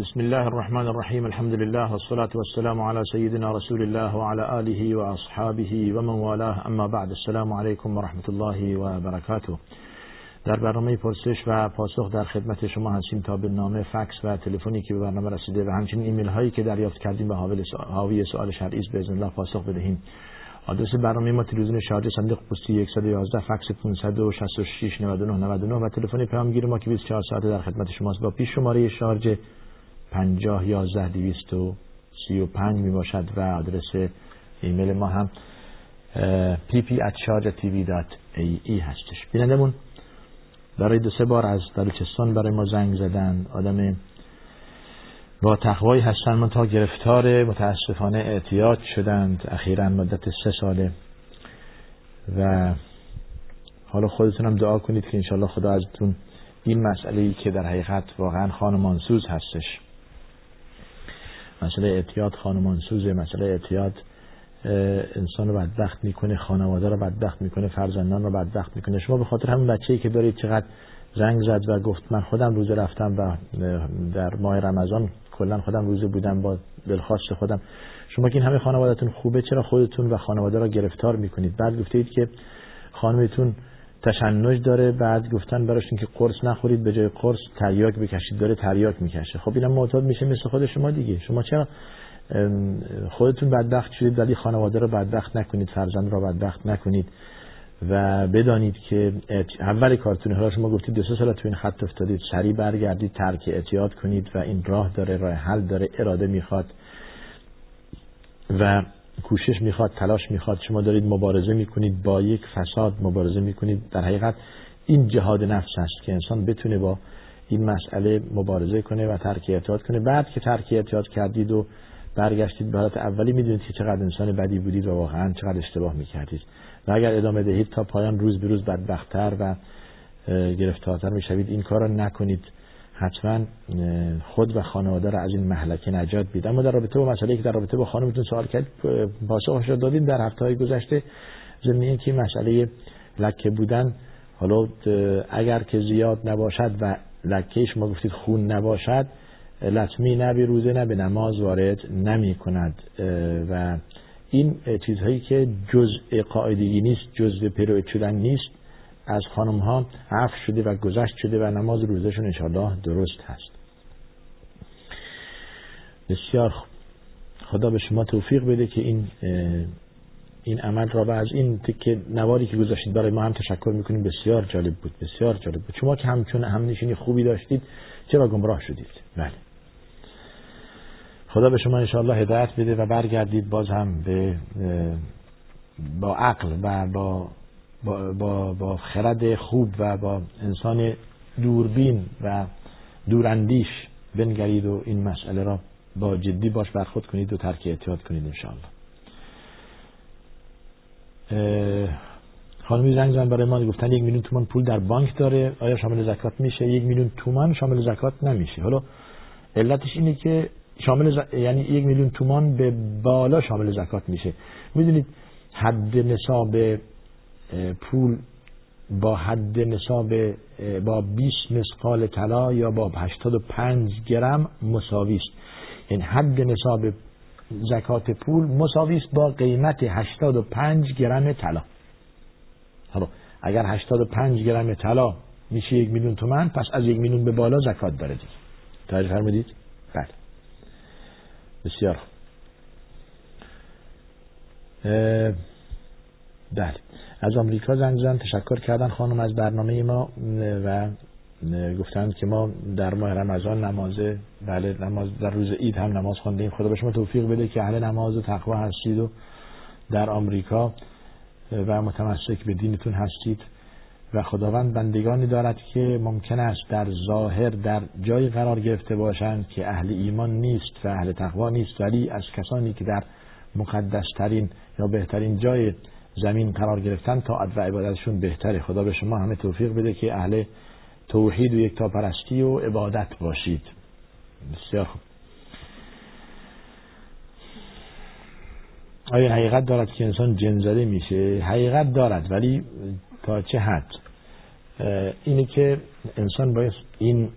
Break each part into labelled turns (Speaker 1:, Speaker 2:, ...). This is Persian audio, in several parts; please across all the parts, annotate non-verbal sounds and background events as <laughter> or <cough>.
Speaker 1: بسم الله الرحمن الرحیم الحمد لله والصلاة والسلام على سيدنا رسول الله وعلى آله وأصحابه ومن والاه اما بعد السلام علیکم و رحمت الله و برکاته در برنامه پرسش و پاسخ در خدمت شما هستیم تا به نامه فکس و تلفنی که به برنامه رسیده و همچنین ایمیل هایی که دریافت کردیم به حاوی سوال شرعی به الله پاسخ بدهیم. آدرس برنامه ما تلویزیون شارجه صندوق پستی 111 فکس 566 99 99 و تلفن پیامگیر ما که 24 ساعت در خدمت شماست. با پیش شماره شارژ 50 11 235 می باشد و آدرس ایمیل ما هم pp@sharjatv.ae هستش. بینندمون برای دو سه بار از بلوچستان برای ما زنگ زدن. آدم با تقوایی هستن من تا گرفتار متاسفانه اعتیاد شدند. اخیرا مدت سه ساله. و حالا خودتونم دعا کنید که انشالله خدا ازتون این مسئله ای که در حقیقت واقعا خانمانسوز هستش. مسئله اعتیاد خانمانسوزه مسئله اعتیاد انسان رو بدبخت می‌کنه خانواده رو بدبخت می‌کنه فرزندان رو بدبخت می‌کنه. شما به خاطر همین بچه‌ای که دارید چقدر زنگ زد و گفت من خودم روزه رفتم و در ماه رمضان کلا خودم روزه بودم با دلخواست خودم. شما که این همه خانوادهتون خوبه چرا خودتون و خانواده را گرفتار می‌کنید؟ بعد گفتید که خانمتون تشنج داره بعد گفتن براش که قرص نخورید به جای قرص تریاک بکشید داره تریاک می‌کشه. خب اینم معتاد میشه مثل خود شما دیگه. شما چرا خودتون بدبخت شدید ولی خانواده رو بدبخت نکنید فرزند رو بدبخت نکنید و بدانید که اول کارتون حالا شما گفتید دو سه سال تو این خط افتادید سریع برگردید ترک اعتیاد کنید و این راه داره راه حل داره اراده می‌خواد. و کوشش می‌خواد تلاش می‌خواد. شما دارید مبارزه می‌کنید با یک فساد مبارزه می‌کنید. در حقیقت این جهاد نفس هست که انسان بتونه با این مسئله مبارزه کنه و ترک اعتیاد کنه. بعد که ترک اعتیاد کردید و برگشتید به حالت اولی می‌دونید که چقدر انسان بدی بودید و واقعا چقدر اشتباه می‌کردید. و اگر ادامه دهید تا پایان روز به روز بدبختتر و گرفتارتر می‌شوید. این کار را نکنید. حتما خود و خانواده را از این محلکه نجات بید. اما در رابطه با مسئله که در رابطه با خانمتون سوال کرد پاسخش را دادیم در هفته های گذشته ضمن که مسئله لکه بودن. حالا اگر که زیاد نباشد و لکه شما گفتید خون نباشد لطمی نه به روزه نه نماز وارد نمی کند. و این چیزهایی که جزء قاعدگی نیست جزء پیرو شدن نیست از خانم ها عفو شده و گذشت شده و نماز روزشون انشاءالله درست هست. بسیار خدا به شما توفیق بده که این این عمل را و از این که نواری که گذاشتید برای ما هم تشکر می‌کنیم. بسیار جالب بود بسیار جالب بود. شما که همچون هم نشینی خوبی داشتید چرا گمراه شدید؟ بله. خدا به شما انشاءالله هدایت بده و برگردید باز هم به با عقل و با با, با, با خرد خوب و با انسان دوربین و دوراندیش بنگرید و این مسئله را با جدی باش برخود کنید و ترک اعتیاد کنید انشاءالله. خانمی زنگ زن برای ما گفتن یک میلیون تومان پول در بانک داره. آیا شامل زکات میشه؟ یک میلیون تومان شامل زکات نمیشه. حالا علتش اینه که شامل یعنی یک میلیون تومان به بالا شامل زکات میشه. می‌دونید حد نصاب پول با حد نصاب با 20 مسقال طلا یا با 85 گرم مساوی است. این حد نصاب زکات پول مساوی است با قیمت 85 گرم طلا. حالا اگر 85 گرم طلا میشه یک میلیون تومن پس از یک میلیون به بالا زکات داره دیگه. توجه فرمودید؟ بله. بسیار بله. از آمریکا زنگ زن تشکر کردن خانم از برنامه ما و گفتند که ما در ماه رمضان نمازه بله نماز در روز عید هم نماز خواندیم. خدا به شما توفیق بده که اهل نماز و تقوا هستید و در آمریکا و متمسک به دینتون هستید. و خداوند بندگانی دارد که ممکن است در ظاهر در جای قرار گرفته باشند که اهل ایمان نیست و اهل تقوا نیست. ولی از کسانی که در مقدسترین یا بهترین جای زمین قرار گرفتن تا و عبادتشون بهتره. خدا به شما همه توفیق بده که اهل توحید و یکتا پرستی و عبادت باشید. بسیار خوب. آیا حقیقت دارد که انسان جنزده میشه؟ حقیقت دارد ولی تا چه حد؟ اینه که انسان باید این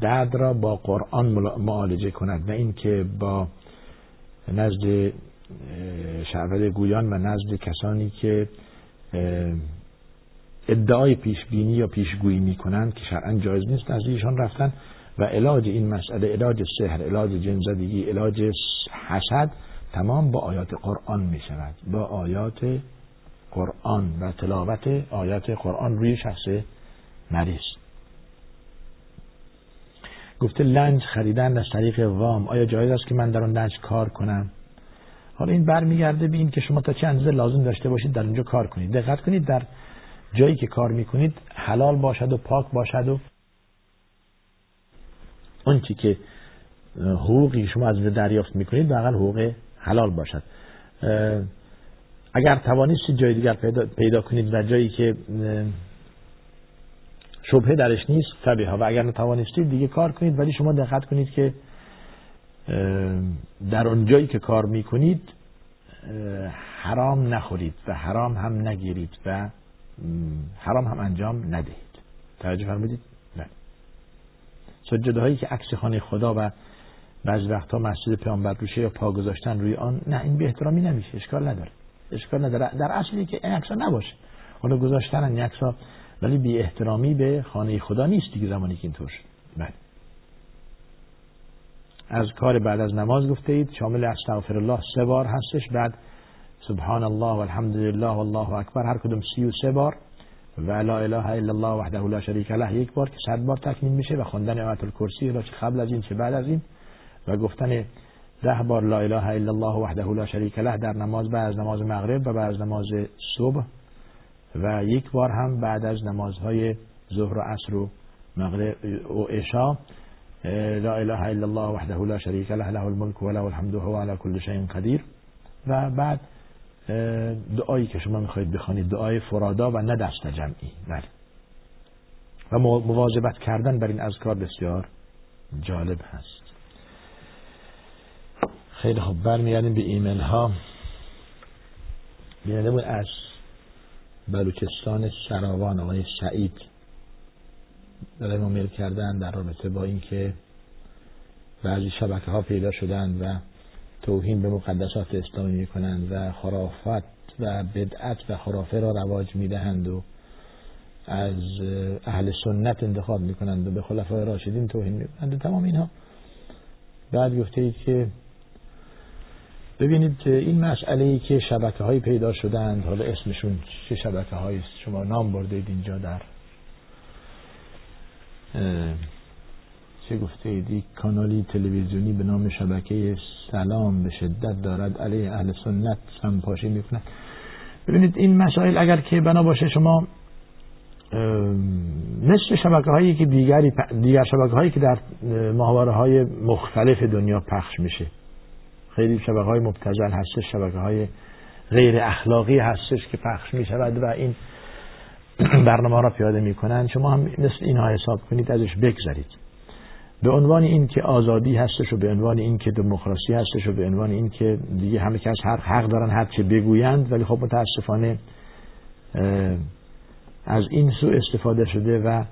Speaker 1: درد را با قرآن معالجه کند و اینکه با نزد شعبد گویان و نزد کسانی که ادعای پیشبینی یا پیشگویی می‌کنند که شرعا جایز نیست از ایشان رفتن و علاج این مسئله علاج سحر علاج جنزدگی علاج حسد تمام با آیات قرآن می شود با آیات قرآن و تلاوت آیات قرآن روی شخص مریض. گفته لنج خریدن از طریق وام. آیا جایز است که من در اون لنج کار کنم؟ حالا این برمیگرده به این که شما تا چه اندازه لازم داشته باشید در اونجا کار کنید. دقت کنید در جایی که کار می‌کنید حلال باشد و پاک باشد و اون چی که حقوقی شما از دریافت می‌کنید واقعا حقوق حلال باشد. اگر توانستید جای دیگر پیدا, پیدا کنید و جایی که شبهه درش نیست طبیعه. و اگر نتوانستید دیگه کار کنید ولی شما دقت کنید که در اون جایی که کار می‌کنید حرام نخورید و حرام هم نگیرید و حرام هم انجام ندهید. توجه فرمودید؟ نه. سجده هایی که عکس خانه خدا و بعض وقتها مسجد پیامبر روشه یا پا گذاشتن روی آن نه این به احترامی نمیشه اشکال نداره. اشکال نداره. در اصلی که این عکس نباشه. حالا گذاشتن این عکس ولی بی احترامی به خانه خدا نیست دیگه زمانی که اینطور بله. از کار بعد از نماز گفته اید. شامل استغفر الله سه بار هستش. بعد سبحان الله و الحمد لله و الله اکبر. هر کدوم سی و سه بار. و لا اله الا الله وحده لا شریک له. یک بار که صد بار تکمیل میشه و خوندن آیت الکرسی چه قبل از این چه بعد از این. و گفتن ده بار لا اله الا الله وحده لا شریک له در نماز بعد از نماز مغرب و بعد از نماز صبح. و یک بار هم بعد از نمازهای ظهر و عصر و مغرب و عشا لا اله الا الله وحده لا شریک له له الملك و له الحمد هو على كل شيء قدیر و بعد دعایی که شما می‌خواهید بخوانید دعای فرادا و نه دست جمعی. بله. و مواظبت کردن بر این اذکار بسیار جالب هست. خیلی خوب. برمیگردیم به ایمیل ها بود از بلوچستان سراوان آقای سعید. برای ما میل کردن در رابطه با اینکه بعضی شبکه ها پیدا شدن و توهین به مقدسات اسلامی می‌کنند و خرافات و بدعت و خرافه را رواج می‌دهند و از اهل سنت انتخاب می‌کنند و به خلفای راشدین توهین می‌کنند. و تمام اینها. بعد گفته اید که ببینید این مسئله ای که شبکه های پیدا شدند حالا اسمشون چه شبکه هایی شما نام بردید اینجا در چه گفته اید کانالی تلویزیونی به نام شبکه سلام به شدت دارد. علیه اهل سنت سمپاشی می‌کنه ببینید این مسائل اگر که بنا باشه شما مثل شبکه هایی که دیگری دیگر شبکه هایی که در محوره های مختلف دنیا پخش میشه. خیلی شبکه های مبتزل هستش شبکه های غیر اخلاقی هستش که پخش می و این <clears throat> برنامه را پیاده می کنند شما هم مثل اینها حساب کنید ازش بگذارید به عنوان این که آزادی هستش و به عنوان این که دموکراسی هستش و به عنوان این که دیگه همه کس حق, حق دارن هر چه بگویند ولی خب متاسفانه از این سو استفاده شده و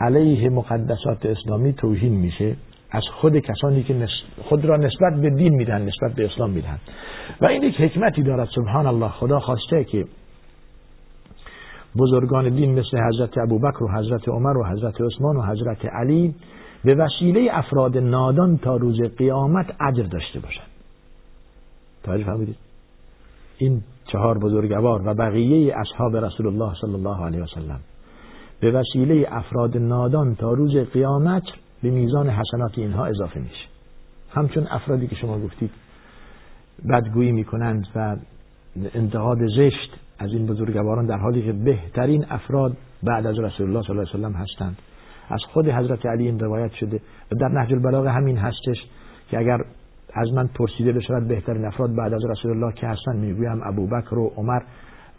Speaker 1: علیه مقدسات اسلامی توهین میشه. از خود کسانی که خود را نسبت به دین میدن نسبت به اسلام میدن. و این یک حکمتی دارد سبحان الله. خدا خواسته که بزرگان دین مثل حضرت ابوبکر و حضرت عمر و حضرت عثمان و حضرت علی به وسیله افراد نادان تا روز قیامت اجر داشته باشند. توجه فهمیدید این چهار بزرگوار و بقیه اصحاب رسول الله صلی الله علیه وسلم به وسیله افراد نادان تا روز قیامت به میزان حسنات اینها اضافه میشه. همچون افرادی که شما گفتید بدگویی می‌کنند و انتقاد زشت از این بزرگواران در حالی که بهترین افراد بعد از رسول الله صلی الله علیه وسلم هستند. از خود حضرت علی این روایت شده. و در نهج البلاغه همین هستش که اگر از من پرسیده بشود بهترین افراد بعد از رسول الله که هستن می‌گویم ابوبکر و عمر.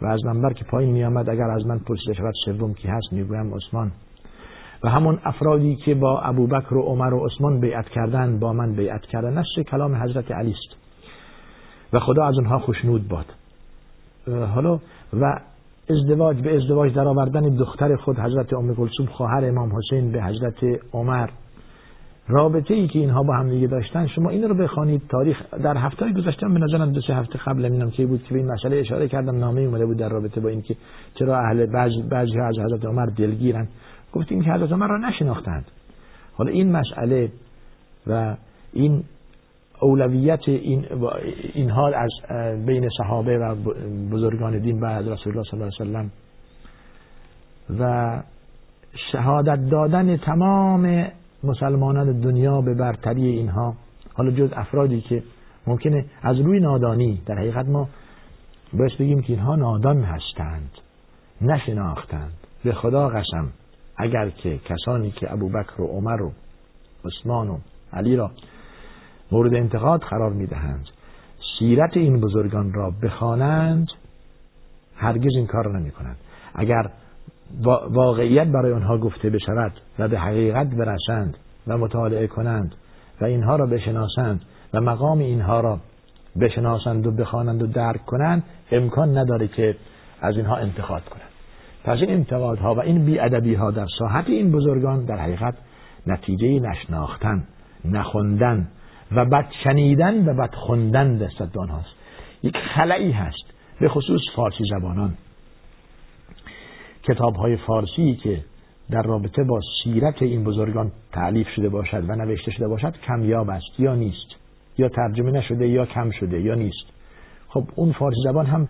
Speaker 1: و از منبر که پایین میآمد اگر از من پرسیده شود سوم کی هست می‌گویم عثمان. و همون افرادی که با ابوبکر و عمر و عثمان بیعت کردن با من بیعت کردن. نفس کلام حضرت علی است و خدا از اونها خوشنود باد. حالا و ازدواج به ازدواج در آوردن دختر خود حضرت ام کلثوم خواهر امام حسین به حضرت عمر. رابطه ای که اینها با هم دیگه داشتن شما این رو بخوانید. تاریخ در هفته گذشته به نظرم دو سه هفته قبل مینم که بود که به این مسئله اشاره کردم. نامه اومده بود در رابطه با اینکه چرا اهل بعضی بعضی از حضرت عمر دلگیرن. گفتیم که حضرت عمر را نشناختند. حالا این مسئله و این اولویت این اینها از بین صحابه و بزرگان دین بعد رسول الله صلی الله علیه وسلم و شهادت دادن تمام مسلمانان دنیا به برتری اینها. حالا جز افرادی که ممکنه از روی نادانی در حقیقت ما باید بگیم که اینها نادان هستند نشناختند. به خدا قسم اگر که کسانی که ابو بکر و عمر و عثمان و علی را مورد انتقاد قرار می‌دهند. سیرت این بزرگان را بخوانند هرگز این کار را نمی کنند اگر واقعیت برای آنها گفته بشود و به حقیقت برسند و مطالعه کنند و اینها را بشناسند و مقام اینها را بشناسند و بخوانند و درک کنند امکان نداره که از اینها انتقاد کنند. پس این انتقادها و این بیادبی ها در ساحت این بزرگان در حقیقت نتیجه نشناختن نخوندن و بد شنیدن و بد خوندن دست آنهاست. یک خلایی هست به خصوص فارسی زبانان. کتاب های فارسی که در رابطه با سیرت این بزرگان تعلیف شده باشد و نوشته شده باشد کمیاب است یا نیست یا ترجمه نشده یا کم شده یا نیست. خب اون فارسی زبان هم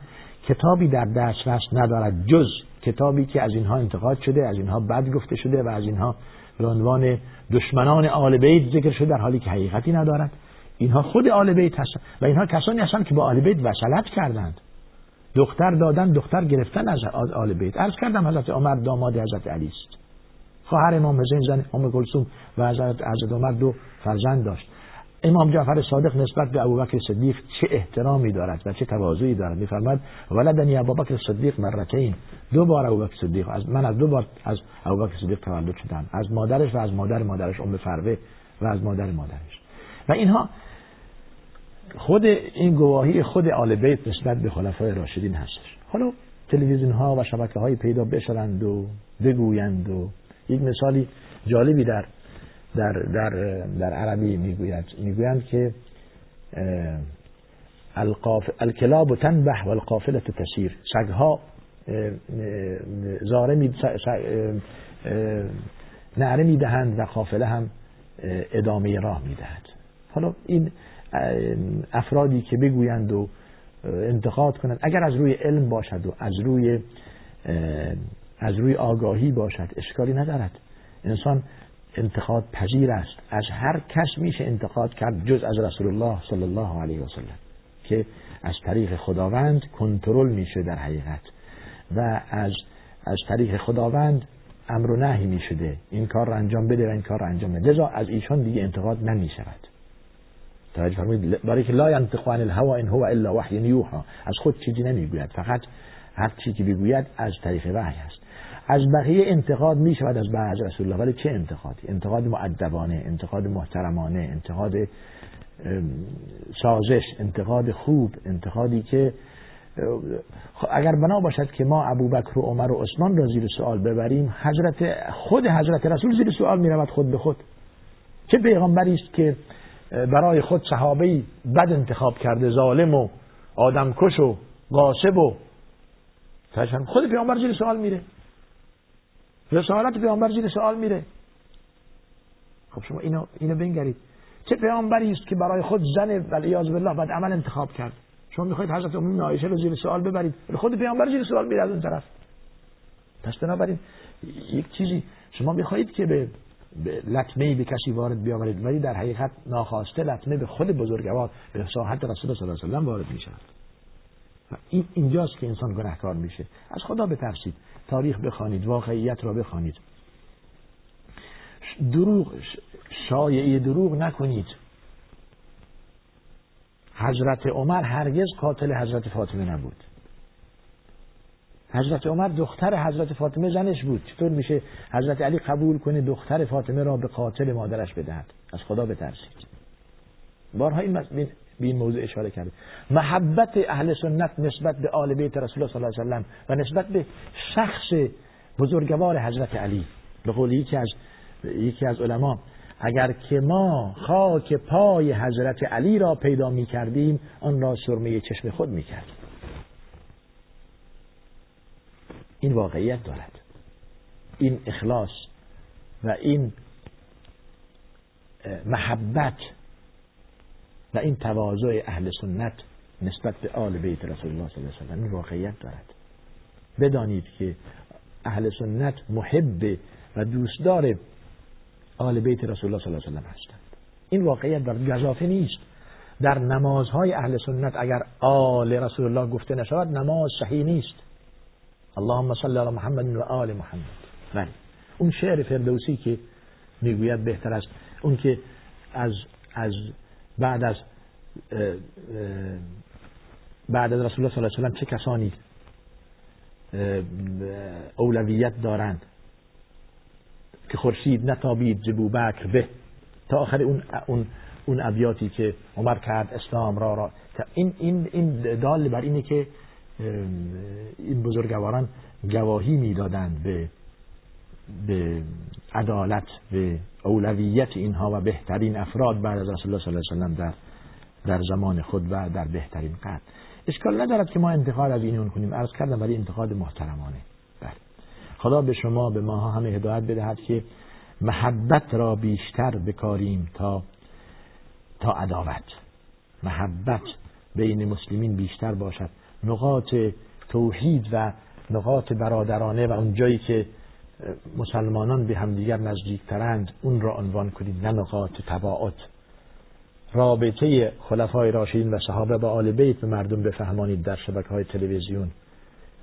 Speaker 1: کتابی در دسترس ندارد جز کتابی که از اینها انتقاد شده از اینها بد گفته شده و از اینها به عنوان دشمنان آل بیت ذکر شده در حالی که حقیقتی ندارد. اینها خود آل بیت هستند و اینها کسانی هستند که با آل بیت وصلت کردند. دختر دادن دختر گرفتن از آل بیت. عرض کردم حضرت عمر داماد حضرت علی است. خواهر امام حسین زن ام کلثوم و حضرت حضرت عمر دو فرزند داشت. امام جعفر صادق نسبت به ابوبکر صدیق چه احترامی دارد و چه تواضعی دارد میفرماد ولدنی ابوبکر صدیق مرتين دو بار ابوبکر صدیق. از من از دو بار از ابوبکر صدیق تولد شدم از مادرش و از مادر مادرش ام فروه و از مادر مادرش. و اینها خود این گواهی خود آل بیت نسبت به خلفای راشدین هستش. حالا تلویزیون ها و شبکه های پیدا بشرند و بگویند و یک مثالی جالبی در در در در عربی می‌گوید می‌گویند که الکلاب تنبح و القافله تسیر سگها زاره می نعره می‌دهند و قافله هم ادامه راه می‌دهد. حالا این افرادی که بگویند و انتقاد کنند اگر از روی علم باشد و از روی از روی آگاهی باشد اشکالی ندارد. انسان انتقاد پذیر است. از هر کس میشه انتقاد کرد جز از رسول الله صلی الله علیه و سلم که از طریق خداوند کنترل میشه در حقیقت. و از از طریق خداوند امر و نهی می‌شده. این کار را انجام بده و این کار را انجام بده. لذا از ایشان دیگه انتقاد نمی شود توجه فرمایید برای که لا ینطق عن الهوا ان هو الا وحی یوحى از خود چیزی نمی‌گوید. فقط هر چیزی که بگوید از طریق وحی است از بقیه انتقاد می شود از بعض رسول الله ولی چه انتقادی؟ انتقاد معدبانه انتقاد محترمانه انتقاد سازش انتقاد خوب انتقادی که خب اگر بنا باشد که ما ابوبکر و عمر و عثمان را زیر سوال ببریم حضرت خود حضرت رسول زیر سوال می رود خود به خود. چه پیغمبری است که برای خود صحابه بد انتخاب کرده ظالم و آدمکش و غاصب و خود پیامبر زیر سوال میره. رسالت پیامبر زیر سوال میره. خب شما اینو اینو بنگرید. چه پیامبری است که برای خود زن ولیاذ بالله بعد عمل انتخاب کرد؟ شما می‌خواید حضرت ام عایشه رو زیر سوال ببرید. خود پیامبر زیر سوال میره از اون طرف. پس بنابراین یک چیزی شما می‌خواهید که به لطمه به کسی وارد بیاورید ولی در حقیقت ناخواسته لطمه به خود بزرگوار به ساحت رسول صلی الله علیه و وارد میشه این اینجاست که انسان گناهکار میشه. از خدا بترسید. تاریخ بخوانید واقعیت را بخوانید. دروغ شایعه دروغ نکنید. حضرت عمر هرگز قاتل حضرت فاطمه نبود. حضرت عمر دختر حضرت فاطمه زنش بود. چطور میشه حضرت علی قبول کنه دختر فاطمه را به قاتل مادرش بدهد؟ از خدا بترسید. بارها این به این موضوع اشاره کرده. محبت اهل سنت نسبت به آل بیت رسول الله صلی الله علیه و و نسبت به شخص بزرگوار حضرت علی به قول یکی از یکی از علما اگر که ما خاک پای حضرت علی را پیدا می کردیم آن را سرمه چشم خود می کردیم. این واقعیت دارد. این اخلاص و این محبت و این تواضع اهل سنت نسبت به آل بیت رسول الله صلی الله علیه و این واقعیت دارد. بدانید که اهل سنت محب و دوستدار آل بیت رسول الله صلی الله علیه و هستند. این واقعیت در گزافه نیست. در نمازهای اهل سنت اگر آل رسول الله گفته نشود نماز صحیح نیست. اللهم صل علی محمد و آل محمد. بله. اون شعر فردوسی که می‌گوید بهتر است اون که از از بعد از بعد از رسول الله صلی الله علیه و چه کسانی اولویت دارند که خورشید نتابید جبو بکر به تا آخر اون اون اون ابیاتی که عمر کرد اسلام را را. این این این دال بر اینه که این بزرگواران گواهی می‌دادند به به عدالت به اولویت اینها و بهترین افراد بعد از رسول الله صلی الله علیه و در در زمان خود و در بهترین قرن اشکال ندارد که ما انتقاد از این کنیم. عرض کردم ولی انتقاد محترمانه. بله. خدا به شما به ماها همه هدایت بدهد که محبت را بیشتر بکاریم تا تا عداوت. محبت بین مسلمین بیشتر باشد. نقاط توحید و نقاط برادرانه و اون جایی که مسلمانان به همدیگر نزدیکترند اون را عنوان کنید نه نقاط تباعت. رابطه خلفای راشدین و صحابه با آل بیت به مردم بفهمانید در شبکه های تلویزیون.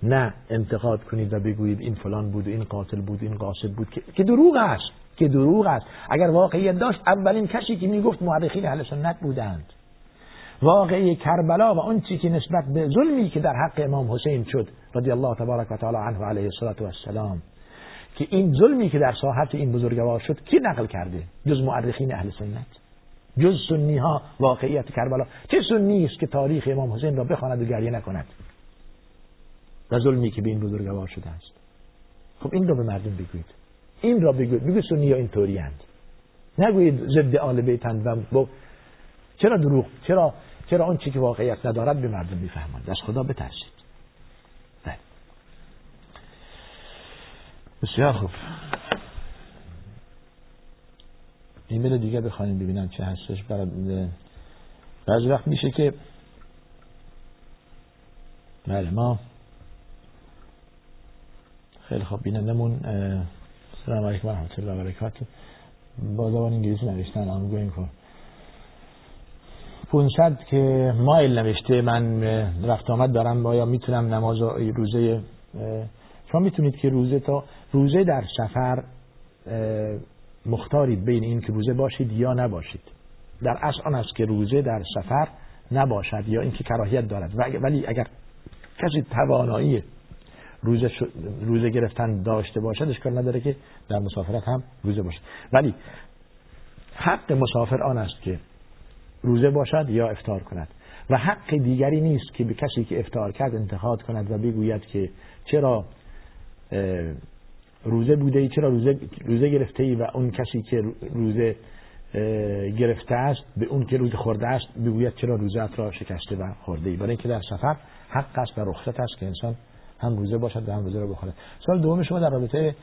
Speaker 1: نه انتقاد کنید و بگویید این فلان بود و این قاتل بود این قاصد بود که دروغ است که دروغ است. اگر واقعیت داشت اولین کسی که می‌گفت مورخین اهل سنت بودند. واقعی کربلا و اون چی که نسبت به ظلمی که در حق امام حسین شد رضی الله تبارک و تعالی عنه علیه السلام که این ظلمی که در ساحت این بزرگوار شد کی نقل کرده جز مورخین اهل سنت؟ جز سنی ها واقعیت کربلا. چه سنی است که تاریخ امام حسین را بخواند و گریه نکند؟ و ظلمی که به این بزرگوار شده است. خب این را به مردم بگوید. این را بگوید. بگوید سنی ها اینطوری اند. نگویید ضد آل بیتند و چرا دروغ؟ چرا چرا اون چی که واقعیت ندارد به مردم می‌فهمند؟ از خدا بترسید بله. بسیار خوب. ایمیل دیگه بخوانیم ببینم چه هستش برای بعضی وقت میشه که بله ما خیلی خوب بینندمون سلام علیکم و رحمت الله و برکاته. با زبان انگلیسی نوشتن I'm going for 500 که مایل نوشته من رفت آمد دارم با یا می‌تونم نماز روزه شما می‌تونید که روزه تا روزه در سفر مختارید بین این که روزه باشید یا نباشید. در اصل آن است که روزه در سفر نباشد یا اینکه کراهیت دارد. ولی اگر کسی توانایی روزه, روزه گرفتن داشته باشد اشکال نداره که در مسافرت هم روزه باشد. ولی حق مسافر آن است که روزه باشد یا افتار کند. و حق دیگری نیست که به کسی که افتار کرد انتقاد کند و بگوید که چرا روزه بوده ای؟ چرا روزه, روزه گرفته ای و اون کسی که روزه گرفته است به اون که روزه خورده است بگوید چرا روزه را شکسته و خورده ای؟ برای اینکه در سفر حق است و رخصت است که انسان هم روزه باشد و هم روزه را بخورد. سال دوم شما در رابطه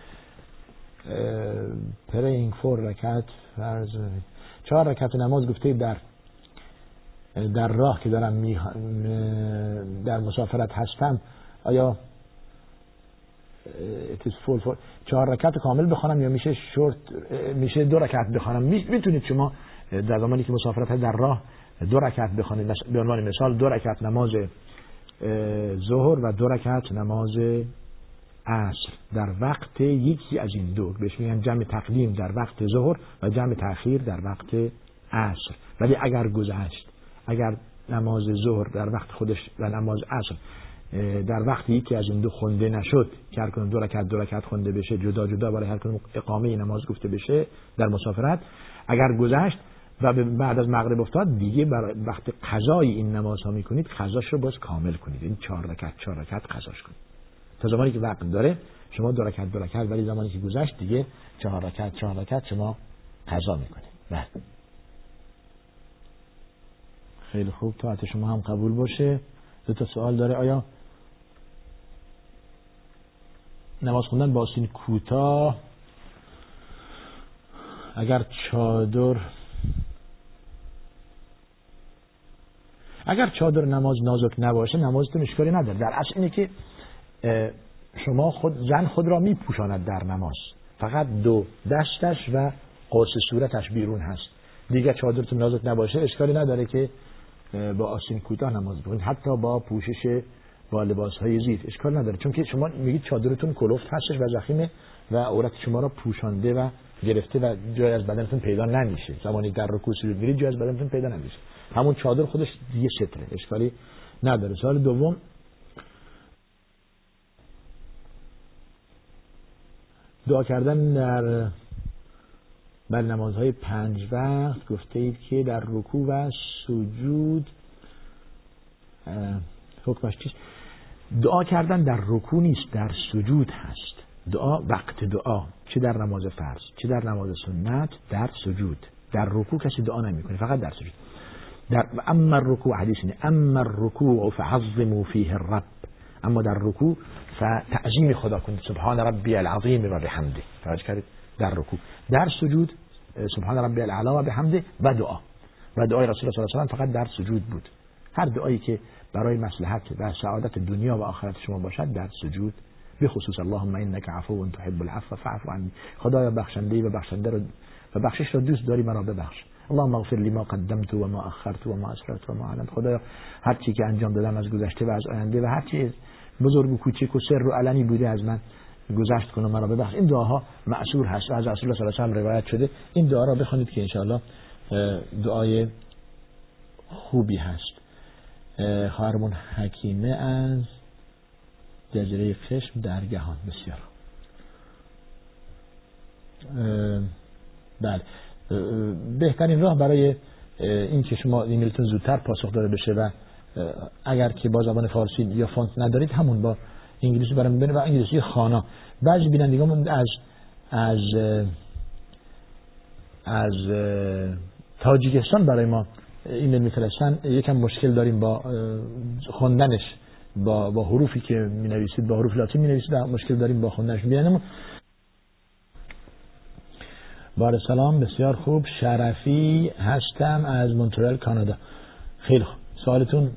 Speaker 1: praying four رکعت فرض چهار رکعت نماز گفته در در راه که دارم می در مسافرت هستم آیا فول چهار رکعت کامل بخوانم یا میشه شورت میشه دو رکعت بخوانم؟ می‌تونید شما در زمانی که مسافرت در راه دو رکعت بخوانید. به عنوان مثال دو رکعت نماز ظهر و دو رکعت نماز عصر. در وقت یکی از این دو. بهش میگن جمع تقدیم در وقت ظهر و جمع تاخیر در وقت عصر. ولی اگر گذشت اگر نماز ظهر در وقت خودش و نماز عصر در وقت یکی از این دو خونده نشد که هر کنون دو رکعت دو رکعت خونده بشه جدا جدا برای هر کنون اقامه نماز گفته بشه در مسافرت اگر گذشت و بعد از مغرب افتاد دیگه برای وقتی قضای این نماز ها می‌کنید قضاش رو باز کامل کنید. این چهار رکعت چهار رکعت قضاش کنید. تا زمانی که وقت داره شما دو رکعت دو رکعت ولی زمانی که گذشت دیگه چهار رکعت چهار رکعت شما قضا می‌کنید. بله. خیلی خوب. تا شما هم قبول باشه. دو تا سوال داره. آیا نماز خوندن با سین کوتاه اگر چادر اگر چادر نماز نازک نباشه نمازتون اشکالی نداره. در اصل اینه که شما خود زن خود را میپوشاند در نماز. فقط دو دستش و قرص صورتش بیرون هست. دیگه چادرتون نازک نباشه اشکالی نداره که با آسین کوتاه نماز بخونید. حتی با پوشش با لباس های زیر اشکال نداره. چون که شما میگید چادرتون کلفت هستش و زخیمه و عورت شما را پوشانده و گرفته و جای از بدنتون پیدا نمیشه. زمانی در رکوع سجود میرید جای از بدنتون پیدا نمیشه. همون چادر خودش دیگه ستره اشکالی نداره. سال دوم. دعا کردن در بر نمازهای پنج وقت. گفته اید که در رکوع و سجود حکمش چیست؟ دعا کردن در رکوع نیست در سجود هست. دعا وقت دعا چه در نماز فرض چه در نماز سنت در سجود. در رکوع کسی دعا نمی‌کنه فقط در سجود. در اما الرکوع حدیث اینه اما الرکوع فعظموا فیه الرب. اما در رکوع فتعظیم خدا کنید سبحان ربی العظیم و بحمده. توجه کردید؟ در رکوع. در سجود سبحان ربی العلا و بحمده و دعا. و دعای رسول الله صلی الله علیه و فقط در سجود بود. هر دعایی که برای مصلحت و سعادت دنیا و آخرت شما باشد در سجود به خصوص اللهم انک عفو تحب العفو فاعف عنی. خدایا بخشنده و بخشنده رو و بخشش را دوست داری مرا ببخش. اللهم اغفر لی ما قدمت و ما اخرت و ما اسررت و ما علمت خدایا هر چی که انجام دادم از گذشته و از آینده و هر چی بزرگ و کوچک و سر و علنی بوده از من گذشت کنه مرا ببخش. این دعاها معصور هست. از رسول الله صلی الله علیه و روایت شده. این دعا را بخوانید که انشاءالله دعای خوبی هست. خواهرمون حکیمه از جزیره خشم در گهان. بسیار. بله. بهترین راه برای این که شما ایمیلتون زودتر پاسخ داده بشه و اگر که با زبان فارسی یا فونت ندارید همون با انگلیسی برام ببینید و انگلیسی خانا. بعضی بینندگان از از از تاجیکستان برای ما ایمیل میفرستن یکم مشکل داریم با خوندنش با با حروفی که می نویسید با حروف لاتین می نویسید مشکل داریم با خوندنش بیانم بار سلام بسیار خوب. شرفی هستم از مونترال کانادا. خیلی خوب. سوالتون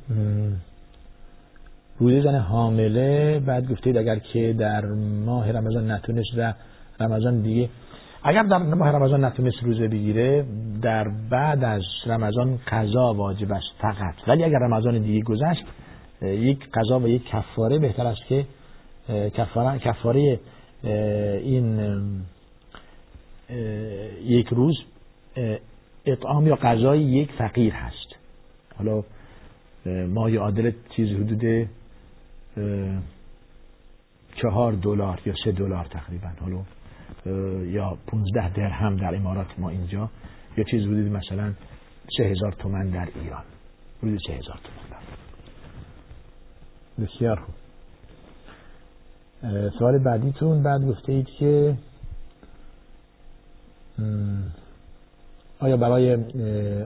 Speaker 1: روی زن حامله بعد گفتید اگر که در ماه رمضان نتونست و رمضان دیگه اگر در ماه رمضان نتونست روزه بگیره در بعد از رمضان قضا واجب است فقط. ولی اگر رمضان دیگه گذشت یک قضا و یک کفاره بهتر است که کفاره کفاره این یک روز اطعام یا غذای یک فقیر هست. حالا ما عادل چیز حدود چهار دلار یا سه دلار تقریبا. حالا یا پونزده درهم در امارات ما اینجا. یا چیز حدود مثلا سه هزار تومن در ایران. حدود سه هزار تومن بسیار خوب. سوال بعدیتون بعد گفته اید که آیا برای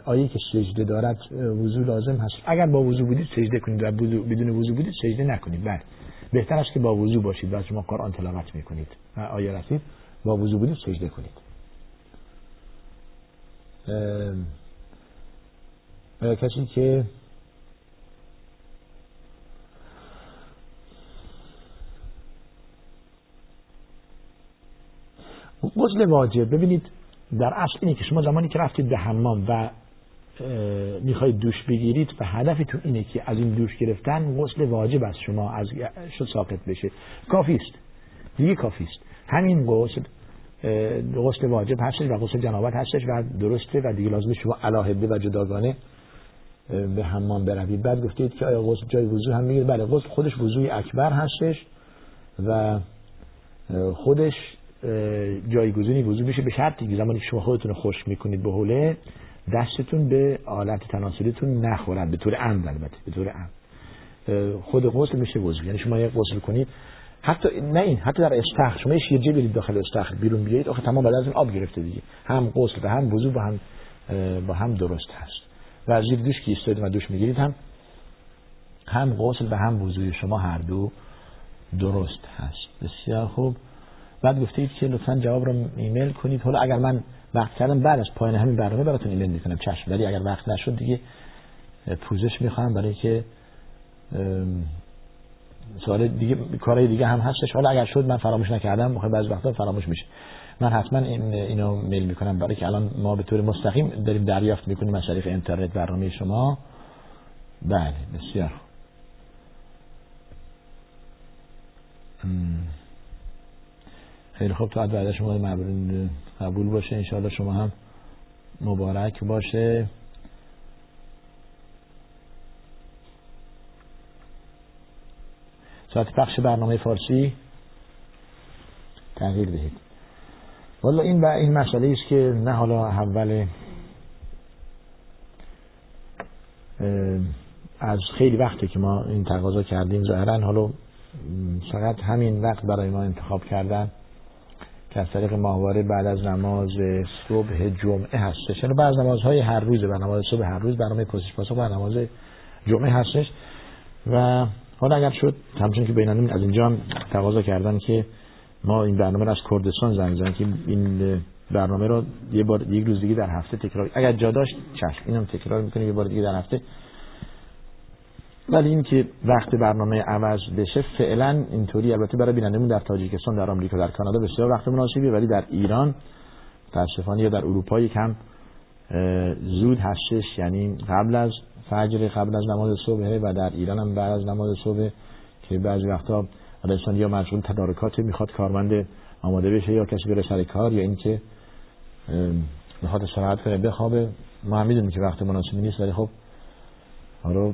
Speaker 1: آیه که سجده دارد وضو لازم هست؟ اگر با وضو بودید سجده کنید و بدون وضو بودید سجده نکنید. بله. بهتر است که با وضو باشید. و شما قرآن تلاوت می‌کنید. آیه رسید. با وضو بودید سجده کنید. کسی که غسل واجب ببینید در اصل اینه که شما زمانی که رفتید به حمام و می‌خواید دوش بگیرید و هدفتون اینه که از این دوش گرفتن غسل واجب از شما از شد ساقط بشه. کافی است. دیگه کافی است. همین غسل غسل واجب هستش و غسل جنابت هستش و درسته و دیگه لازم شما علاهده و جداگانه به حمام بروید. بعد گفتید که آیا غسل جای وضو هم می‌گیره بله غسل خودش وضوی اکبر هستش و خودش جایگزینی وضو میشه به شرطی که زمانی شما خودتون خشک می‌کنید به حوله دستتون به آلت تناسلیتون نخورد به طور عمد البته به طور عمد خود غسل میشه وضو یعنی شما یه غسل کنید حتی نه این حتی در استخر شما یه شیرجه برید داخل استخر بیرون بیایید آخه تمام بعد از این آب گرفته دیگه. هم غسل و هم وضو با هم با هم درست هست. و از زیر دوش که ایستادید و دوش می‌گیرید هم هم غسل و هم وضوی شما هر دو درست هست. بسیار خوب. بعد گفتید که لطفا جواب رو ایمیل کنید. حالا اگر من وقت کردم بعد از پایان همین برنامه براتون ایمیل می‌کنم. چشم. ولی اگر وقت نشد دیگه پوزش می‌خوام برای که سوال دیگه کارهای دیگه هم هستش. حالا اگر شد من فراموش نکردم موقع بعضی وقتا فراموش میشه من حتما این اینو میل می‌کنم برای که الان ما به طور مستقیم داریم دریافت می‌کنیم از طریق اینترنت برنامه شما. بله بسیار. خیلی خوب. تا بعد شما مبرون قبول باشه. انشاءالله شما هم مبارک باشه. ساعت پخش برنامه فارسی تغییر دهید. والا این این مسئله است که نه حالا اول از خیلی وقتی که ما این تقاضا کردیم. ظاهرا حالا فقط همین وقت برای ما انتخاب کردن که از طریق ماهواره بعد از نماز صبح جمعه هستش. یعنی بعد از نمازهای هر روز بر نماز صبح هر روز برنامه پرسش پاسخ بر نماز جمعه هستش. و حالا اگر شد همچون که بینانیم از اینجا تقاضا کردن که ما این برنامه رو از کردستان زنگ زنگ که این برنامه رو یه بار یک روز دیگه در هفته تکرار اگر جا داشت چشم اینم تکرار می‌کنه یه بار دیگه در هفته. ولی این که وقت برنامه عوض بشه فعلا اینطوری البته برای بینندمون در تاجیکستان در آمریکا در کانادا بسیار وقت مناسبیه ولی در ایران متاسفانه یا در اروپا یکم زود هستش یعنی قبل از فجر قبل از نماز صبح و در ایران هم بعد از نماز صبح که بعضی وقتا انسان یا مشغول تدارکات می‌خواد کارمند آماده بشه یا کسی بره سر کار یا اینکه می‌خواد استراحت کنه بخوابه. ما هم می‌دونیم که وقت مناسبی نیست ولی خب حالا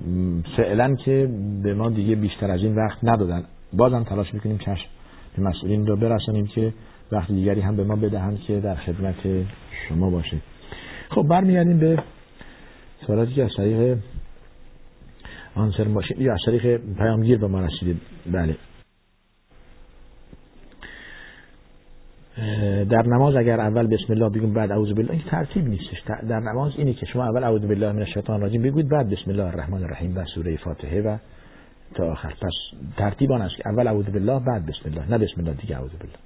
Speaker 1: فعلا که به ما دیگه بیشتر از این وقت ندادن. بازم تلاش می‌کنیم چشم به مسئولین رو برسانیم که وقت دیگری هم به ما بدهند که در خدمت شما باشه. خب برمیگردیم به سوالاتی که از طریق آنسر ماشین یا از طریق پیامگیر به ما رسیده بله. در نماز اگر اول بسم الله بگیم بعد اعوذ بالله این ترتیب نیستش. در نماز اینه که شما اول اعوذ بالله من الشیطان الرجیم بگوید بعد بسم الله الرحمن الرحیم و سوره فاتحه و تا آخر. پس ترتیب آن است که اول اعوذ بالله بعد بسم الله. نه بسم الله دیگه اعوذ بالله.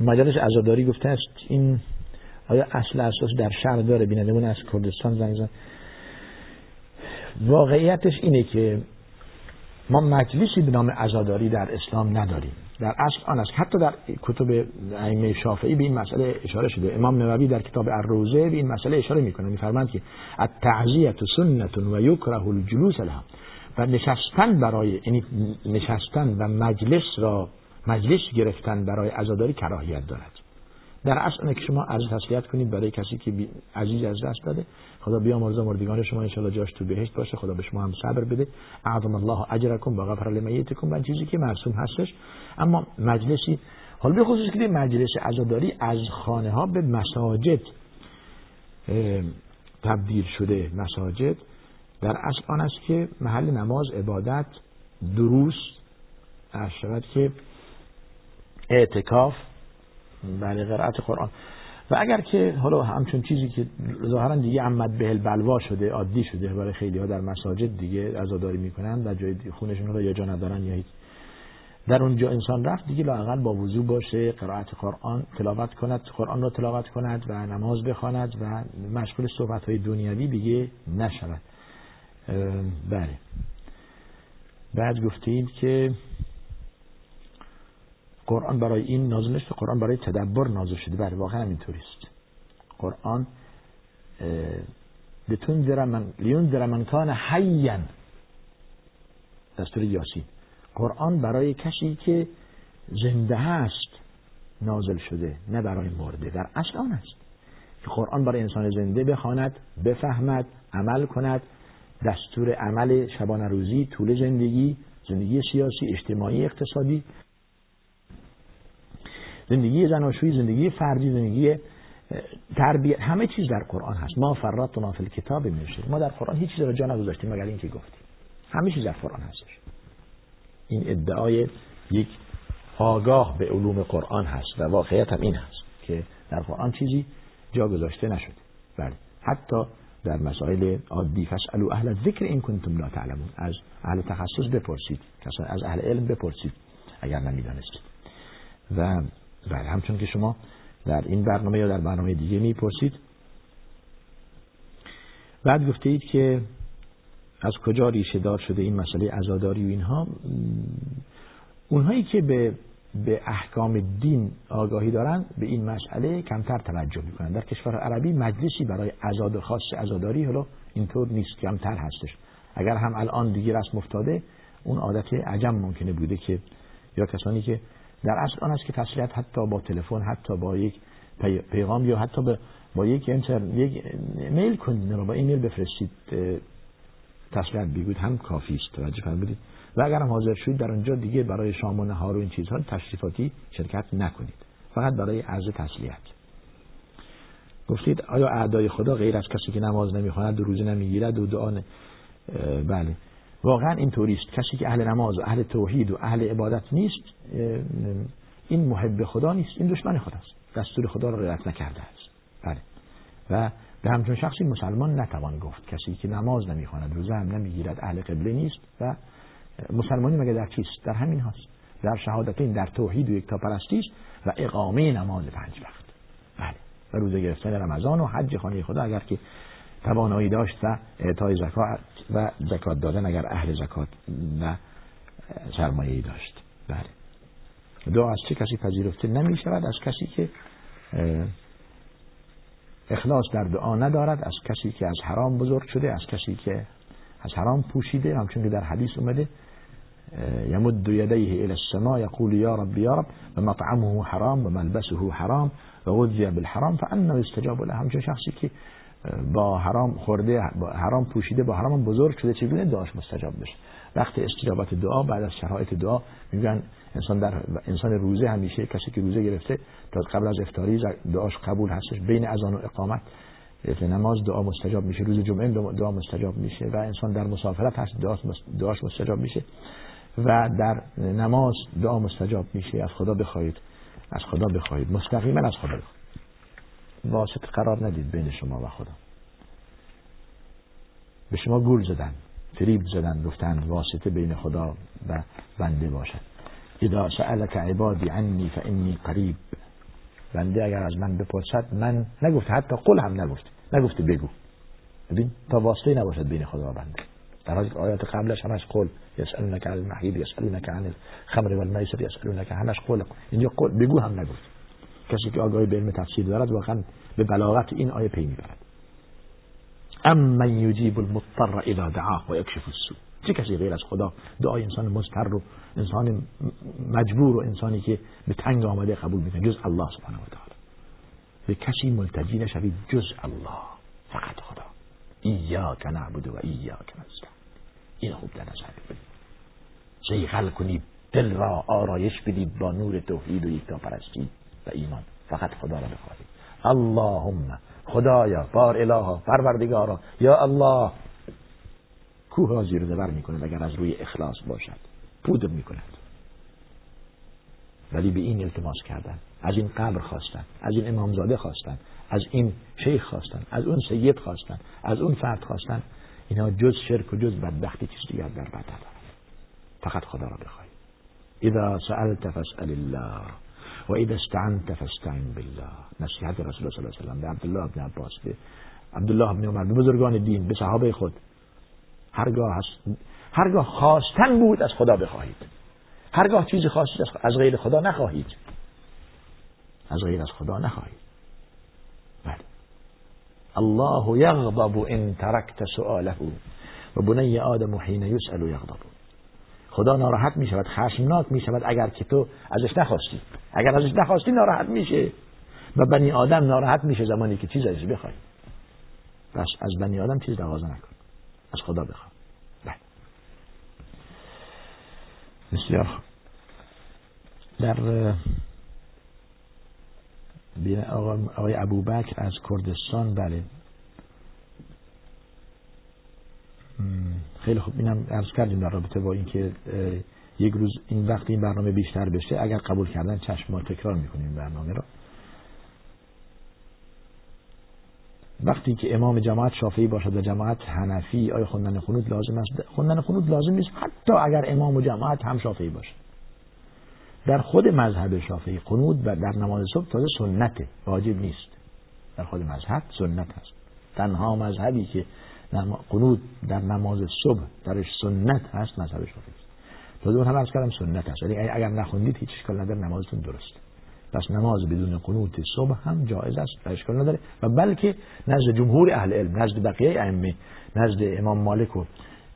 Speaker 1: مجالس عزاداری گفته است این آیا اصل اساس در شهر داره؟ بینندمون از کردستان زنگ زن واقعیتش اینه که ما مجلسی به نام عزاداری در اسلام نداریم. در اصل آن است. حتی در کتب ائمه شافعی به این مسئله اشاره شده. امام نووی در کتاب الروزه به این مسئله اشاره می‌کنه. میفرماند که التعزیه سنت و یکره الجلوس لها. و نشستن برای یعنی نشستن و مجلس را مجلس گرفتن برای عزاداری کراهیت دارد. در اصل اینه که شما عرض تسلیت کنید برای کسی که عزیز از دست داده. خدا بیامرزه مردگان شما ان جاش تو بهشت باشه. خدا به شما هم صبر بده. اعظم الله اجرکم و غفر لمیتکم. و چیزی که مرسوم هستش. اما مجلسی حالا به خصوص که مجلس عزاداری از خانه ها به مساجد تبدیل شده مساجد. در اصل آن است که محل نماز عبادت دروس شود که اعتکاف بله قرائت قرآن. و اگر که حالا همچون چیزی که ظاهرا دیگه عمد بهل بلوا شده عادی شده برای خیلی ها در مساجد دیگه عزاداری می‌کنن و جای خونشون رو یا جا ندارن یا هیچ. در اونجا انسان رفت دیگه لاقل با وضو باشه قرائت قرآن تلاوت کند قرآن رو تلاوت کند و نماز بخواند و مشغول صحبت های دنیوی دیگه نشود. بله. بعد گفتیم که قرآن برای این نازل نشده قرآن برای تدبر نازل شده. بله واقعا اینطوری است قرآن بتون من لیون من کان حیان دستور یاسین. قرآن برای کسی که زنده هست نازل شده نه برای مرده. در اصل آن است که قرآن برای انسان زنده بخواند بفهمد عمل کند. دستور عمل شبانه روزی طول زندگی زندگی سیاسی اجتماعی اقتصادی. زندگی زناشویی زندگی فردی زندگی تربیت همه چیز در قرآن هست. ما فرطنا فی الکتاب میشه ما در قرآن هیچ چیز رو جا نگذاشتیم مگر اینکه گفتیم. همه چیز در قرآن هستش. این ادعای یک آگاه به علوم قرآن هست و واقعیت هم این هست که در قرآن چیزی جا گذاشته نشده. بله. حتی در مسائل عادی فسالو اهل ذکر این کنتم لا تعلمون. از اهل تخصص بپرسید. از اهل علم بپرسید اگر نمی‌دانستید. و بله همچون که شما در این برنامه یا در برنامه دیگه می‌پرسید. بعد گفته اید که از کجا ریشه دار شده این مسئله عزاداری و اینها. اونهایی که به به احکام دین آگاهی دارن به این مسئله کمتر توجه می‌کنن. در کشور عربی مجلسی برای عزاد خاص عزاداری حالا اینطور نیست کمتر هستش. اگر هم الان دیگه رسم افتاده اون عادت عجم ممکنه بوده که یا کسانی که در اصل آن است که تسلیت حتی با تلفن حتی با یک پیغام یا حتی با یک انتر یک میل کنید با ایمیل بفرستید تسلیت بگوید هم کافی است. توجه فرمودید. و اگر هم حاضر شدید در اونجا دیگه برای شام و نهار و این چیزها تشریفاتی شرکت نکنید. فقط برای عرض تسلیت. گفتید آیا اعدای خدا غیر از کسی که نماز نمی‌خواند و روزه نمی‌گیرد و دعا بله. واقعا این است کسی که اهل نماز و اهل توحید و اهل عبادت نیست این محب خدا نیست این دشمن خداست دستور خدا را رعایت نکرده است. بله. و به همچون شخصی مسلمان نتوان گفت. کسی که نماز نمی‌خواند روزه هم نمی‌گیرد اهل قبله نیست و مسلمانی مگه در چیست؟ در همین هاست در شهادتین در توحید و یک پرستیش و اقامه نماز پنج وقت. بله. و روزه گرفتن رمضان و حج خانه خدا. اگر که توانایی داشت و اعطای زکات و زکات دادن اگر اهل زکات و سرمایه داشت. بله. دعا از چه کسی پذیرفته نمی شود از کسی که اخلاص در دعا ندارد از کسی که از حرام بزرگ شده از کسی که از حرام پوشیده. همچون که در حدیث اومده يمد يديه الى السماء يقول يا رب يا رب ومطعمه حرام وملبسه حرام وغذي بالحرام فانه يستجاب له. همچون شخصی که با حرام خورده با حرام پوشیده با حرام بزرگ شده چگونه دعاش مستجاب بشه؟ وقت استجابت دعا بعد از شرایط دعا میگن انسان در انسان روزه همیشه کسی که روزه گرفته تا قبل از افطاری دعاش قبول هستش بین اذان و اقامت نماز دعا مستجاب میشه روز جمعه دعا مستجاب میشه و انسان در مسافرت هست دعاش مستجاب میشه و در نماز دعا مستجاب میشه. از خدا بخواهید از خدا بخواهید. مستقیما از خدا بخواهید. واسط قرار ندید بین شما و خدا. به شما گول زدن فریب زدن گفتن واسطه بین خدا و بنده باشد. اذا سألك عبادی عنی فانی قریب. بنده اگر از من بپرسد من نگفته حتی قل هم نگفته نگفته بگو. ببین تا واسطه نباشد بین خدا و بنده. در حالی که آیات قبلش همش قل یسألونک عن المحیض یسألونک عن الخمر والمیسر یسألونک همش قل اینجا قل بگو هم نگفت. کسی که آگاهی به علم تفسیر دارد واقعا به بلاغت این آیه پی می‌برد. ام من یجیب المضطر اذا دعاه و یکشف السوء. چه کسی غیر از خدا دعای انسان مضطر رو انسان مجبور و انسانی که به تنگ آمده قبول می‌کنه؟ جز الله سبحانه و تعالی. به کسی ملتجی نشوید جز الله. فقط خدا. ایاک نعبد و ایاک نستعین. این خوب در نظر بگیرید. شیخل کنید دل را آرایش بدید با نور توحید و یکتا پرستی. و ایمان. فقط خدا را بخواهید اللهم خدایا بار الها پروردگارا یا الله. کوه را زیر زبر می‌کنه اگر از روی اخلاص باشد. پودر می‌کند. ولی به این التماس کردن. از این قبر خواستن از این امامزاده خواستن از این شیخ خواستن از اون سید خواستن از اون فرد خواستن. اینا جز شرک و جز بدبختی چیز دیگر در بد فقط خدا را بخواهید اذا سألت فاسأل الله. و اذا استعنت فاستعن بالله. نصیحت رسول الله صلی الله علیه و به عبدالله ابن عباس به عبدالله ابن عمر. به بزرگان دین به صحابه خود. هرگاه هست هرگاه خواستن بود از خدا بخواهید. هرگاه چیز خاصی از غیر خدا نخواهید. از غیر از خدا نخواهید. بله. الله یغضب ان ترکت سؤاله. و بنی آدم حین یسأل یغضب. خدا ناراحت می شود خشمناک می شود اگر که تو ازش نخواستی. اگر ازش نخواستی ناراحت میشه. و بنی آدم ناراحت میشه زمانی که چیز ازش بخوای. پس از بنی آدم چیز دوازه نکن. از خدا بخواه. بله. بسیار در آقای ابوبکر از کردستان بله. خیلی خوب. اینم عرض کردیم در رابطه با اینکه یک روز این وقت این برنامه بیشتر بشه اگر قبول کردن چشم ما تکرار می‌کنیم برنامه را وقتی که امام جماعت شافعی باشد و جماعت حنفی آیا خوندن خنود لازم است؟ خوندن خنود لازم نیست حتی اگر امام و جماعت هم شافعی باشه در خود مذهب شافعی قنود و در نماز صبح تازه سنته واجب نیست. در خود مذهب سنت هست. تنها مذهبی که قنود در نماز صبح درش سنت هست مذهب شافعی است تازه هم از کردم سنت هست. ولی اگر نخوندید هیچ اشکال نداره نمازتون درسته پس نماز بدون قنوت صبح هم جایز است و اشکال نداره. و بلکه نزد جمهور اهل علم نزد بقیه ائمه نزد امام مالک و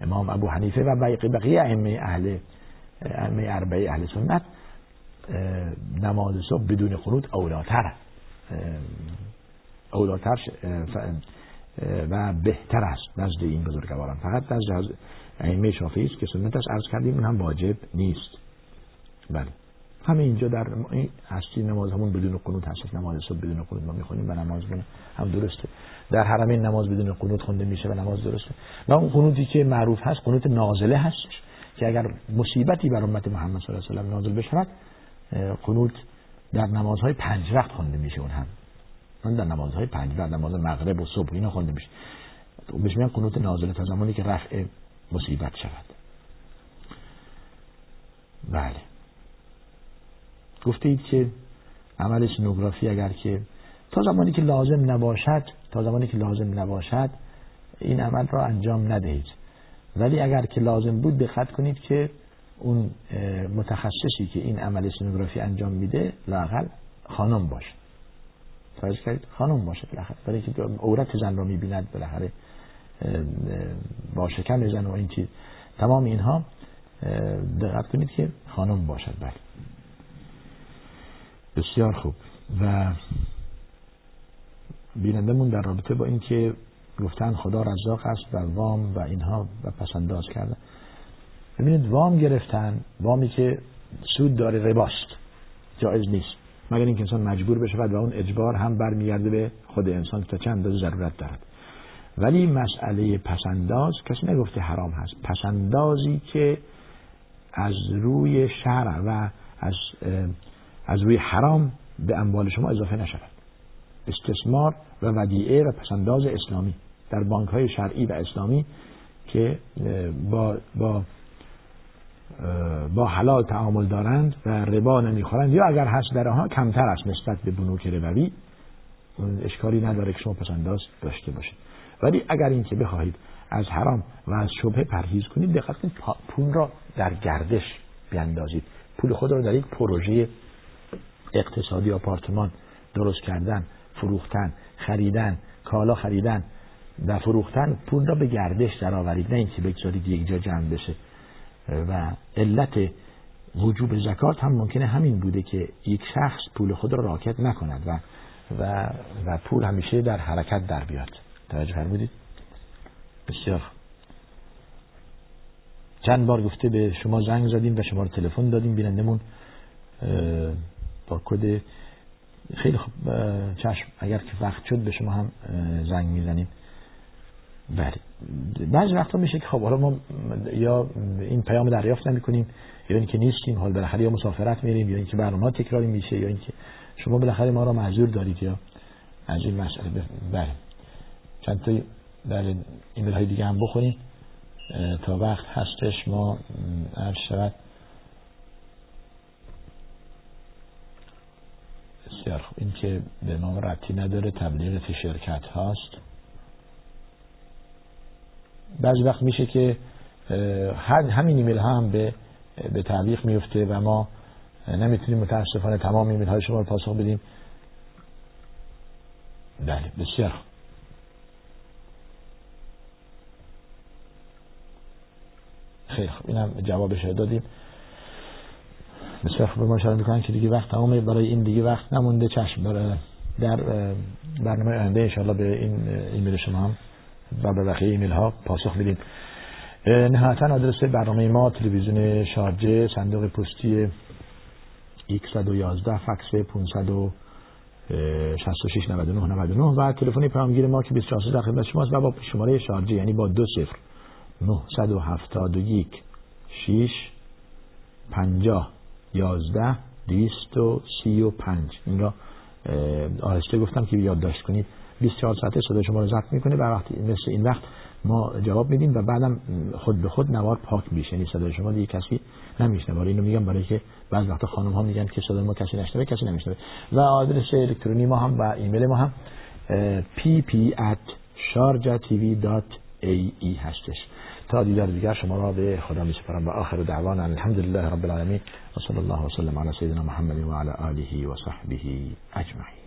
Speaker 1: امام ابو حنیفه و بقیه ائمه اهل ائمه اربعه اهل سنت نماز صبح بدون قنوت اولاتر اولاتر و بهتر است نزد این بزرگواران. فقط نزد ائمه شافعی است که سنتش عرض کردیم اون هم واجب نیست. بله. همه اینجا در هستی نماز همون بدون قنوت هست. نماز صبح بدون قنوت ما می‌خونیم و نماز هم درسته. در حرمین نماز بدون قنوت خونده میشه و نماز درسته. و اون قنوتی که معروف هست قنوت نازله هستش که اگر مصیبتی بر امت محمد صلی الله علیه و نازل بشود قنوت در نمازهای پنج وقت خونده میشه اون هم. اون در نمازهای پنج وقت نماز مغرب و صبح اینا خونده میشه بهش میگن قنوت نازله تا زمانی که رفع مصیبت شود. بله. گفته اید که عمل سنوگرافی اگر که تا زمانی که لازم نباشد تا زمانی که لازم نباشد این عمل را انجام ندهید. ولی اگر که لازم بود دقت کنید که اون متخصصی که این عمل سنوگرافی انجام میده لاقل خانم باشه. توجه کردید. خانم باشه بالاخره برای که عورت زن رو می‌بیند بالاخره با شکم زن و این چیز. تمام اینها دقت کنید که خانم باشد بله. بسیار خوب. و بینندمون در رابطه با اینکه گفتن خدا رزاق است و وام و اینها و پسنداز کردن. ببینید وام گرفتن وامی که سود داره رباست. جایز نیست. مگر اینکه انسان مجبور بشه و اون اجبار هم برمیگرده به خود انسان تا چند اندازه ضرورت دارد. ولی مسئله پسنداز کسی نگفته حرام هست. پسندازی که از روی شرع و از از روی حرام به اموال شما اضافه نشود. استثمار و ودیعه و پسنداز اسلامی در بانک های شرعی و اسلامی که با, با با حلال تعامل دارند و ربا نمی‌خورند. یا اگر هست در آنها کمتر است نسبت به بنوک ربوی اشکالی نداره که شما پسنداز داشته باشید. ولی اگر اینکه بخواهید از حرام و از شبه پرهیز کنید دقت کنید پول را در گردش بیندازید پول خود را در یک پروژه اقتصادی آپارتمان درست کردن فروختن خریدن کالا خریدن و فروختن پول را به گردش درآورید. نه اینکه بگذارید یک جا جمع بشه. و علت وجوب زکات هم ممکنه همین بوده که یک شخص پول خود را راکت نکند و و, و پول همیشه در حرکت در بیاد. توجه فرمودید؟ بسیار. چند بار گفته به شما زنگ زدیم و شما رو تلفن دادیم. بینندمون با کد خیلی خوب چشم. اگر که وقت شد به شما هم زنگ می‌زنیم. بله. بعض وقتا میشه که خب حالا ما یا این پیام دریافت نمی کنیم یا اینکه نیستیم حال بالاخره یا مسافرت میریم یا اینکه برنامه تکراری میشه یا اینکه شما بالاخره ما را معذور دارید یا از این مسئله بله. چند تا بله ایمیل های دیگه هم بخونیم. تا وقت هستش ما عرض شود. بسیار خوب. این که به ما ربطی نداره تبلیغ شرکت هاست. بعضی وقت میشه که همین ایمیل ها هم به به تعلیق میفته و ما نمی‌تونیم متاسفانه تمام ایمیل های شما رو پاسخ بدیم. بله بسیار خیلی خوب. اینم جوابش دادیم. بسیار خوب. ما اشاره می‌کنن که دیگه وقت تمامه. برای این دیگه وقت نمونده چشم. برای در برنامه آینده انشاءالله به این ایمیل شما هم و به بقیه ایمیل ها پاسخ بدیم نهایتا آدرس برنامه ما تلویزیون شارجه صندوق پستی 111 فکس 66 99 99 و تلفن پیامگیر ما که 24 در خدمت شماست و با شماره شارجه یعنی با دو صفر 971 6 50 11 235 این را آهسته گفتم که یادداشت کنید. 24 ساعته صدا شما رو ضبط می‌کنه و وقتی مثل این وقت ما جواب میدیم و بعدم خود به خود نوار پاک میشه. یعنی صدای شما دیگه کسی نمیشنه برای اینو میگم برای که بعض وقتا خانم ها میگن که صدای ما کسی نشنوه کسی نمیشنوه. و آدرس الکترونی ما هم و ایمیل ما هم pp@sharjatv.ae هستش. تا دیدار دیگر شما را به خدا میسپارم و آخر دعوانا الحمدلله رب العالمین. و صلی الله وسلم علی سیدنا محمد و علی آله و صحبه اجمعین.